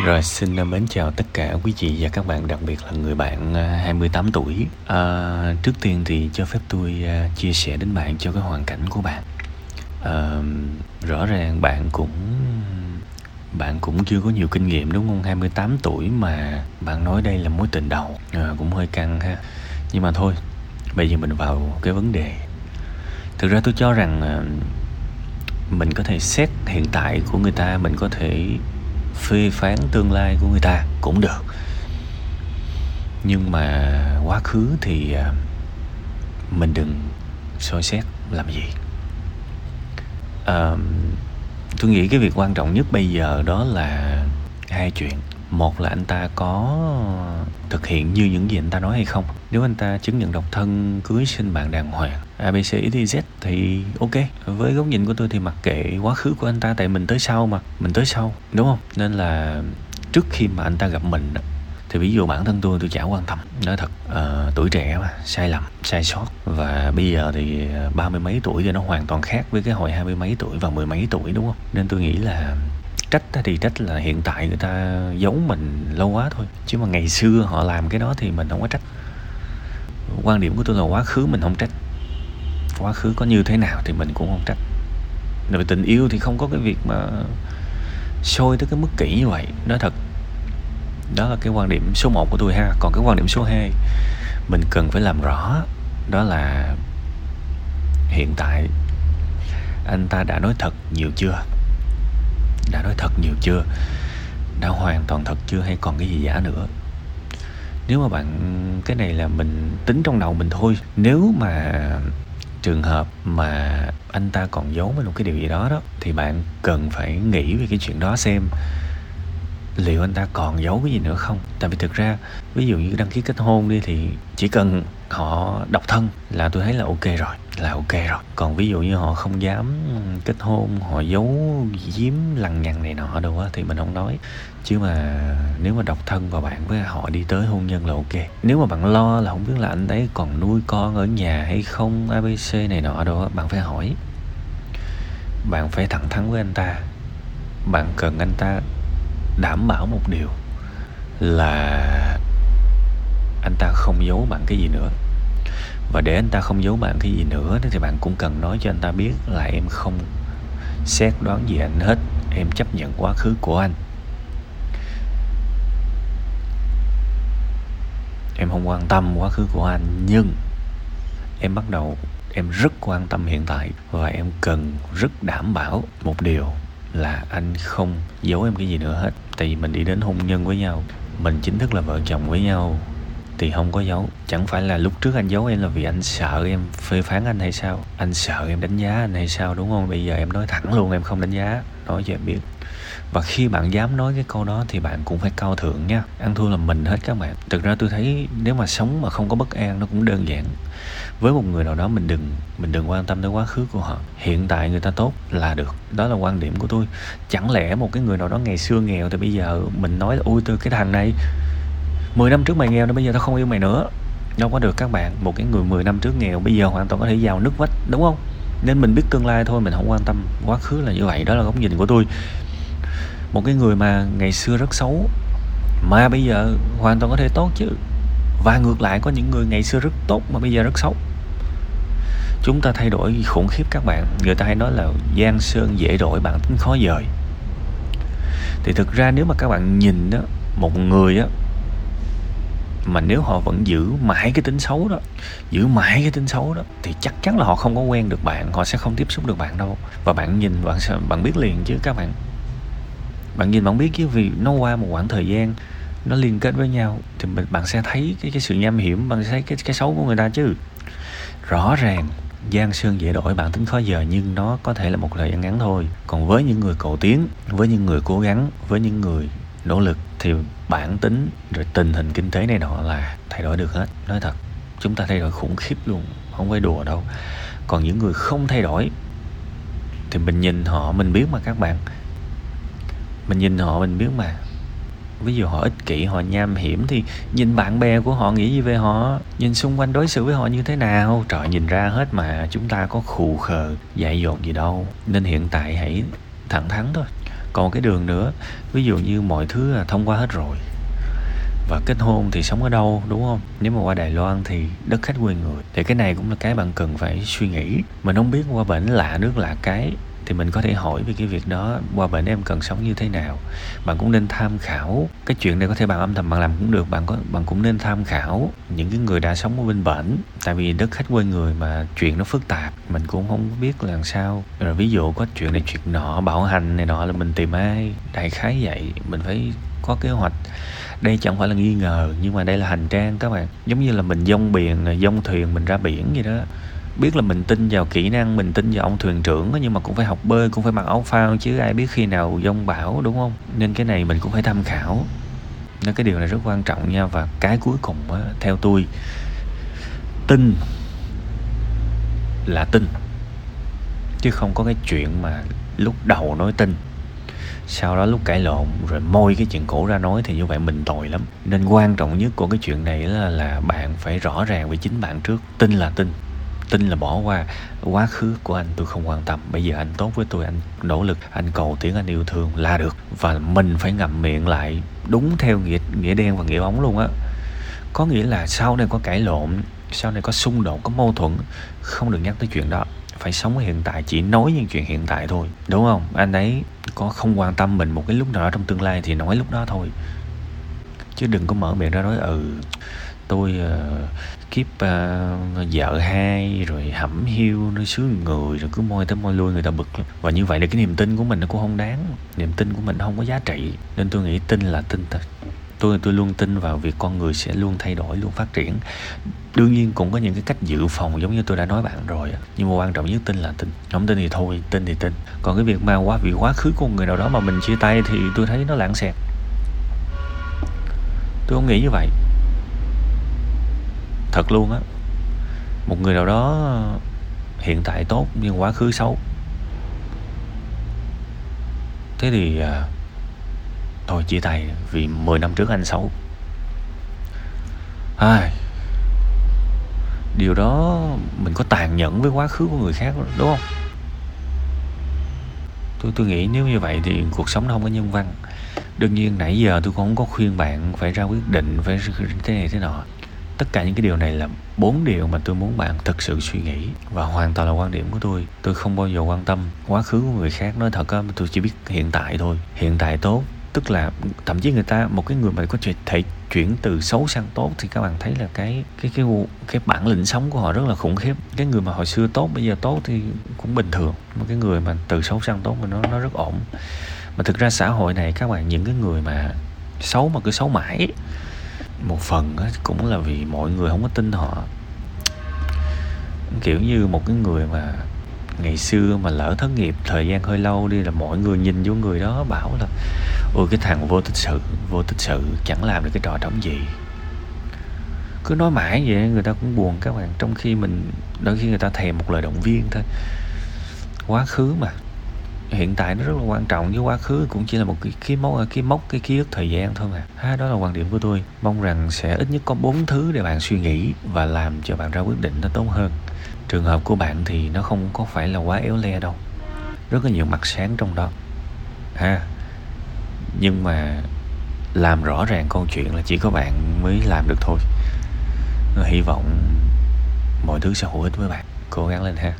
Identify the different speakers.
Speaker 1: Rồi xin à, mến chào tất cả quý vị và các bạn, đặc biệt là người bạn à, 28 tuổi. À, trước tiên thì cho phép tôi à, chia sẻ đến bạn cho cái hoàn cảnh của bạn. À, rõ ràng bạn cũng bạn cũng chưa có nhiều kinh nghiệm đúng không? 28 tuổi mà bạn nói đây là mối tình đầu à, cũng hơi căng ha. Nhưng mà thôi, bây giờ mình vào cái vấn đề. Thực ra tôi cho rằng mình có thể xét hiện tại của người ta, mình có thể phê phán tương lai của người ta cũng được. Nhưng mà quá khứ thì à, mình đừng soi xét làm gì. À, tôi nghĩ cái việc quan trọng nhất bây giờ đó là hai chuyện. Một là anh ta có thực hiện như những gì anh ta nói hay không. Nếu anh ta chứng nhận độc thân cưới sinh bạn đàng hoàng abc thì z thì ok. Với góc nhìn của tôi thì mặc kệ quá khứ của anh ta tại mình tới sau mà mình tới sau đúng không? Nên là trước khi mà anh ta gặp mình thì ví dụ bản thân tôi tôi chả quan tâm. Nói thật uh, tuổi trẻ mà sai lầm sai sót. Và bây giờ thì ờ, ba mươi mấy tuổi thì nó hoàn toàn khác với cái hồi hai mươi mấy tuổi và mười mấy tuổi đúng không? Nên tôi nghĩ là trách thì trách là hiện tại người ta giấu mình lâu quá thôi. Chứ mà ngày xưa họ làm cái đó thì mình không có trách. Quan điểm của tôi là quá khứ mình không trách quá khứ có như thế nào thì mình cũng không trách. Về tình yêu thì không có cái việc mà sôi tới cái mức kỹ như vậy, nói thật. Đó là cái quan điểm số 1 của tôi ha. Còn cái quan điểm số 2 mình cần phải làm rõ, đó là hiện tại. Anh ta đã nói thật nhiều chưa? Đã nói thật nhiều chưa? Đã hoàn toàn thật chưa hay còn cái gì giả nữa? Nếu mà bạn, cái này là mình tính trong đầu mình thôi. Nếu mà trường hợp mà anh ta còn giấu mình một cái điều gì đó đó, thì bạn cần phải nghĩ về cái chuyện đó xem liệu anh ta còn giấu cái gì nữa không? Tại vì thực ra, ví dụ như đăng ký kết hôn đi thì chỉ cần họ độc thân là tôi thấy là ok rồi, là ok rồi. Còn ví dụ như họ không dám kết hôn, họ giấu, giếm, lằng nhằng này nọ đâu á, thì mình không nói. Chứ mà nếu mà độc thân và bạn với họ đi tới hôn nhân là ok. Nếu mà bạn lo là không biết là anh ấy còn nuôi con ở nhà hay không abc này nọ đâu á, bạn phải hỏi. Bạn phải thẳng thắn với anh ta. Bạn cần anh ta đảm bảo một điều là anh ta không giấu bạn cái gì nữa và để anh ta không giấu bạn cái gì nữa, thì bạn cũng cần nói cho anh ta biết là em không xét đoán gì anh hết. Em chấp nhận quá khứ của anh. Em không quan tâm quá khứ của anh, nhưng em bắt đầu, em rất quan tâm hiện tại và em cần rất đảm bảo một điều là anh không giấu em cái gì nữa hết. Tại vì mình đi đến hôn nhân với nhau, mình chính thức là vợ chồng với nhau thì không có giấu chẳng phải là lúc trước anh giấu em là vì anh sợ em phê phán anh hay sao? Anh sợ em đánh giá anh hay sao, đúng không? Bây giờ em nói thẳng luôn, em không đánh giá. Nói cho em biết. Và khi bạn dám nói cái câu đó thì bạn cũng phải cao thượng nha. Ăn thua là mình hết các bạn. Thực ra tôi thấy nếu mà sống mà không có bất an nó cũng đơn giản. Với một người nào đó mình đừng mình đừng quan tâm tới quá khứ của họ. Hiện tại người ta tốt là được. Đó là quan điểm của tôi. Chẳng lẽ một cái người nào đó ngày xưa nghèo thì bây giờ mình nói là ui tôi cái thằng này 10 năm trước mày nghèo nên bây giờ tao không yêu mày nữa. Đâu có được các bạn. Một cái người 10 năm trước nghèo, bây giờ hoàn toàn có thể giàu nước vách, đúng không? Nên mình biết tương lai thôi, mình không quan tâm quá khứ là như vậy. Đó là góc nhìn của tôi. Một cái người mà ngày xưa rất xấu, mà bây giờ hoàn toàn có thể tốt chứ. Và ngược lại, có những người ngày xưa rất tốt mà bây giờ rất xấu. Chúng ta thay đổi khủng khiếp các bạn. Người ta hay nói là gian sơn dễ đổi, bản tính khó dời. Thì thực ra nếu mà các bạn nhìn đó một người á mà nếu họ vẫn giữ mãi cái tính xấu đó, giữ mãi cái tính xấu đó, thì chắc chắn là họ không có quen được bạn, họ sẽ không tiếp xúc được bạn đâu. Và bạn nhìn, bạn sẽ, bạn biết liền chứ các bạn. Bạn nhìn, bạn biết chứ, vì nó qua một khoảng thời gian, nó liên kết với nhau, thì mình, bạn sẽ thấy cái cái sự nham hiểm, bạn sẽ thấy cái cái xấu của người ta chứ. Rõ ràng, Giang Sơn dễ đổi bản tính khó giờ, nhưng nó có thể là một thời gian ngắn thôi. Còn với những người cầu tiến, với những người cố gắng, với những người nỗ lực thì bản tính rồi tình hình kinh tế này nọ là thay đổi được hết. Nói thật, chúng ta thay đổi khủng khiếp luôn, không phải đùa đâu. Còn những người không thay đổi, thì mình nhìn họ, mình biết mà các bạn. Mình nhìn họ, mình biết mà. Ví dụ họ ích kỷ, họ nham hiểm, thì nhìn bạn bè của họ, nghĩ gì về họ? Nhìn xung quanh đối xử với họ như thế nào? Trời, nhìn ra hết mà, chúng ta có khù khờ, dại dột gì đâu. Nên hiện tại hãy thẳng thắn thôi còn cái đường nữa. Ví dụ như mọi thứ là thông qua hết rồi. Và kết hôn thì sống ở đâu, đúng không? Nếu mà qua đài loan thì đất khách quê người. Thì cái này cũng là cái bạn cần phải suy nghĩ. Mình không biết qua bển lạ nước lạ cái thì mình có thể hỏi về cái việc đó qua bệnh em cần sống như thế nào? Bạn cũng nên tham khảo cái chuyện này, có thể bạn âm thầm bạn làm cũng được, bạn có, bạn cũng nên tham khảo những cái người đã sống ở bên bển. Tại vì đất khách quê người mà chuyện nó phức tạp, mình cũng không biết là làm sao. Rồi ví dụ có chuyện này, chuyện nọ bảo hành này nọ là mình tìm ai? Đại khái vậy, mình phải có kế hoạch. Đây chẳng phải là nghi ngờ, nhưng mà đây là hành trang các bạn. Giống như là mình dông biển, dông thuyền mình ra biển vậy đó biết là mình tin vào kỹ năng mình tin vào ông thuyền trưởng nhưng mà cũng phải học bơi cũng phải mặc áo phao chứ ai biết khi nào dông bão đúng không? Nên cái này mình cũng phải tham khảo. Nên cái điều này rất quan trọng nha và cái cuối cùng á, theo tôi tin là tin. Chứ không có cái chuyện mà lúc đầu nói tin sau đó lúc cãi lộn rồi môi cái chuyện cũ ra nói thì như vậy mình tội lắm. Nên quan trọng nhất của cái chuyện này là là bạn phải rõ ràng với chính bạn trước tin là tin tin là bỏ qua quá khứ của anh. Tôi không quan tâm. Bây giờ anh tốt với tôi, anh nỗ lực, anh cầu tiếng anh yêu thương là được. Và mình phải ngậm miệng lại đúng theo nghĩa nghĩa đen và nghĩa bóng luôn á. Có nghĩa là sau này có cãi lộn, sau này có xung đột, có mâu thuẫn, không được nhắc tới chuyện đó. Phải sống ở hiện tại, chỉ nói những chuyện hiện tại thôi. Đúng không? Anh ấy có không quan tâm mình một cái lúc nào đó trong tương lai thì nói lúc đó thôi. Chứ đừng có mở miệng ra nói ừ tôi ờ, uh, kiếp uh, ờ, vợ hai rồi hẩm hiu nó xứ người rồi cứ môi tới môi lui người ta bực lắm. và như vậy là cái niềm tin của mình nó cũng không đáng. Niềm tin của mình không có giá trị. Nên tôi nghĩ tin là tin thật. Tôi tôi luôn tin vào việc con người sẽ luôn thay đổi luôn phát triển. Đương nhiên cũng có những cái cách dự phòng giống như tôi đã nói bạn rồi nhưng mà quan trọng nhất tin là tin. Không tin thì thôi tin thì tin. Còn cái việc mà quá vì quá khứ của người nào đó mà mình chia tay thì tôi thấy nó lãng xẹt. Tôi không nghĩ như vậy thật luôn á. Một người nào đó hiện tại tốt nhưng quá khứ xấu. Thế thì à, thôi chia tay vì 10 năm trước anh xấu. Ai điều đó mình có tàn nhẫn với quá khứ của người khác đúng không? Tôi tôi nghĩ nếu như vậy thì cuộc sống nó không có nhân văn. Đương nhiên nãy giờ tôi cũng không có khuyên bạn phải ra quyết định phải thế này thế nọ tất cả những cái điều này là bốn điều mà tôi muốn bạn thực sự suy nghĩ. Và hoàn toàn là quan điểm của tôi. Tôi không bao giờ quan tâm quá khứ của người khác. Nói thật á, tôi chỉ biết hiện tại thôi. Hiện tại tốt. Tức là thậm chí người ta, một cái người mà có thể chuyển từ xấu sang tốt thì các bạn thấy là cái cái cái cái bản lĩnh sống của họ rất là khủng khiếp. Cái người mà hồi xưa tốt, bây giờ tốt thì cũng bình thường. Một cái người mà từ xấu sang tốt mà nó nó rất ổn. Mà thực ra xã hội này, các bạn, những cái người mà xấu mà cứ xấu mãi một phần cũng là vì mọi người không có tin họ. Kiểu như một cái người mà ngày xưa mà lỡ thất nghiệp, thời gian hơi lâu đi là mọi người nhìn vô người đó, bảo là, ôi, cái thằng vô tích sự, vô tích sự, chẳng làm được cái trò trống gì. Cứ nói mãi vậy, người ta cũng buồn các bạn. Trong khi mình, đôi khi người ta thèm một lời động viên thôi. Quá khứ mà hiện tại nó rất là quan trọng với quá khứ, cũng chỉ là một cái cái mốc cái mốc, cái ký ức thời gian thôi mà. Ha, đó là quan điểm của tôi. Mong rằng sẽ ít nhất có bốn thứ để bạn suy nghĩ và làm cho bạn ra quyết định nó tốt hơn. Trường hợp của bạn thì nó không có phải là quá éo le đâu. Rất là nhiều mặt sáng trong đó. Ha, nhưng mà làm rõ ràng câu chuyện là chỉ có bạn mới làm được thôi. Hy vọng mọi thứ sẽ hữu ích với bạn. Cố gắng lên ha.